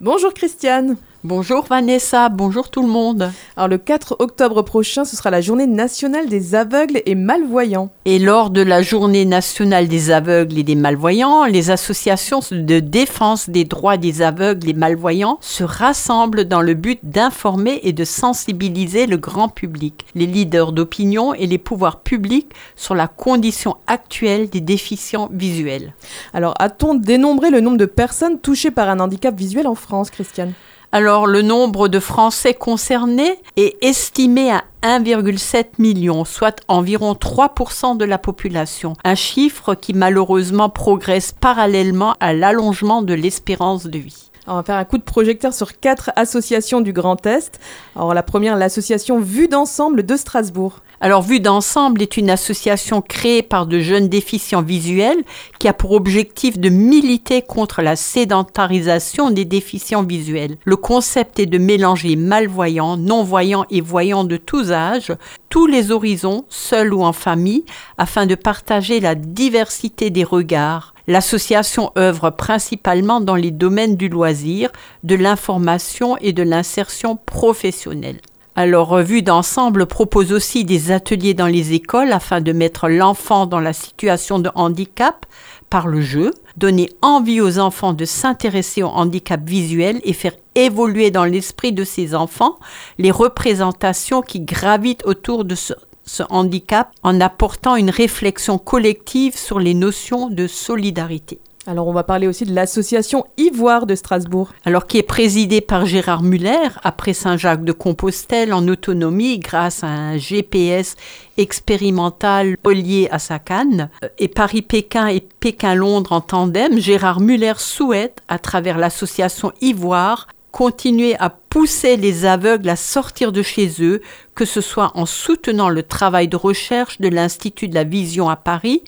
Bonjour Christiane. Bonjour Vanessa, bonjour tout le monde. Alors le 4 octobre prochain, ce sera la journée nationale des aveugles et malvoyants. Et lors de la journée nationale des aveugles et des malvoyants, les associations de défense des droits des aveugles et malvoyants se rassemblent dans le but d'informer et de sensibiliser le grand public, les leaders d'opinion et les pouvoirs publics sur la condition actuelle des déficients visuels. Alors a-t-on dénombré le nombre de personnes touchées par un handicap visuel en France, Christiane? Alors le nombre de Français concernés est estimé à 1,7 million, soit environ 3% de la population, un chiffre qui malheureusement progresse parallèlement à l'allongement de l'espérance de vie. On va faire un coup de projecteur sur quatre associations du Grand Est. Alors la première, l'association Vue d'ensemble de Strasbourg. Alors, Vue d'ensemble est une association créée par de jeunes déficients visuels qui a pour objectif de militer contre la sédentarisation des déficients visuels. Le concept est de mélanger malvoyants, non-voyants et voyants de tous âges, tous les horizons, seuls ou en famille, afin de partager la diversité des regards. L'association œuvre principalement dans les domaines du loisir, de l'information et de l'insertion professionnelle. Alors, Vue d'ensemble propose aussi des ateliers dans les écoles afin de mettre l'enfant dans la situation de handicap par le jeu, donner envie aux enfants de s'intéresser au handicap visuel et faire évoluer dans l'esprit de ces enfants les représentations qui gravitent autour de ce, ce handicap en apportant une réflexion collective sur les notions de solidarité. Alors on va parler aussi de l'association Ivoire de Strasbourg. Alors qui est présidée par Gérard Muller après Saint-Jacques de Compostelle en autonomie grâce à un GPS expérimental relié à sa canne. Et Paris-Pékin et Pékin-Londres en tandem, Gérard Muller souhaite, à travers l'association Ivoire, continuer à pousser les aveugles à sortir de chez eux, que ce soit en soutenant le travail de recherche de l'Institut de la Vision à Paris,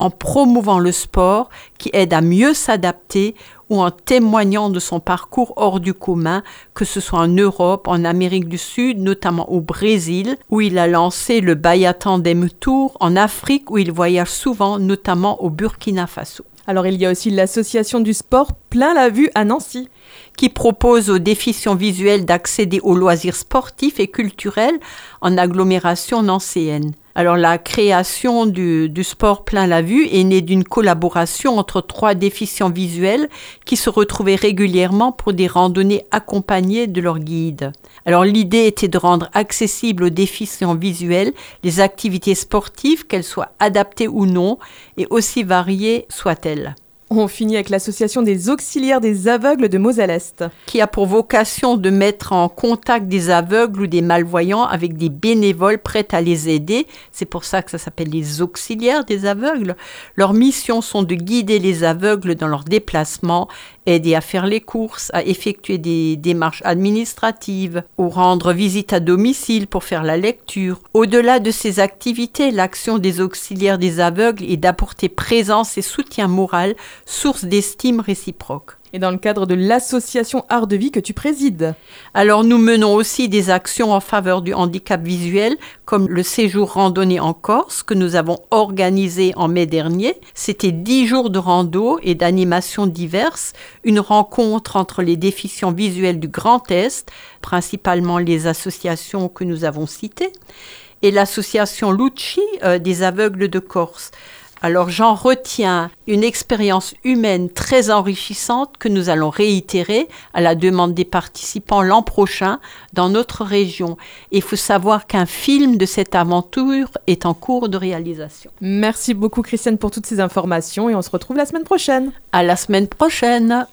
en promouvant le sport qui aide à mieux s'adapter ou en témoignant de son parcours hors du commun, que ce soit en Europe, en Amérique du Sud, notamment au Brésil, où il a lancé le Bayatandem Tour, en Afrique, où il voyage souvent, notamment au Burkina Faso. Alors il y a aussi l'association du sport Plein la Vue à Nancy qui propose aux déficients visuels d'accéder aux loisirs sportifs et culturels en agglomération nancéenne. Alors la création du, sport plein la vue est née d'une collaboration entre trois déficients visuels qui se retrouvaient régulièrement pour des randonnées accompagnées de leur guide. Alors l'idée était de rendre accessibles aux déficients visuels les activités sportives, qu'elles soient adaptées ou non, et aussi variées soient-elles. On finit avec l'association des auxiliaires des aveugles de Moselle-Est. Qui a pour vocation de mettre en contact des aveugles ou des malvoyants avec des bénévoles prêts à les aider. C'est pour ça que ça s'appelle les auxiliaires des aveugles. Leurs missions sont de guider les aveugles dans leurs déplacements, aider à faire les courses, à effectuer des démarches administratives ou rendre visite à domicile pour faire la lecture. Au-delà de ces activités, l'action des auxiliaires des aveugles est d'apporter présence et soutien moral source d'estime réciproque. Et dans le cadre de l'association Art de Vie que tu présides Alors nous menons aussi des actions en faveur du handicap visuel, comme le séjour randonnée en Corse que nous avons organisé en mai dernier. C'était dix jours de rando et d'animations diverses, une rencontre entre les déficients visuels du Grand Est, principalement les associations que nous avons citées, et l'association Lucci euh, des aveugles de Corse. Alors j'en retiens une expérience humaine très enrichissante que nous allons réitérer à la demande des participants l'an prochain dans notre région. Il faut savoir qu'un film de cette aventure est en cours de réalisation. Merci beaucoup Christiane pour toutes ces informations et on se retrouve la semaine prochaine. À la semaine prochaine.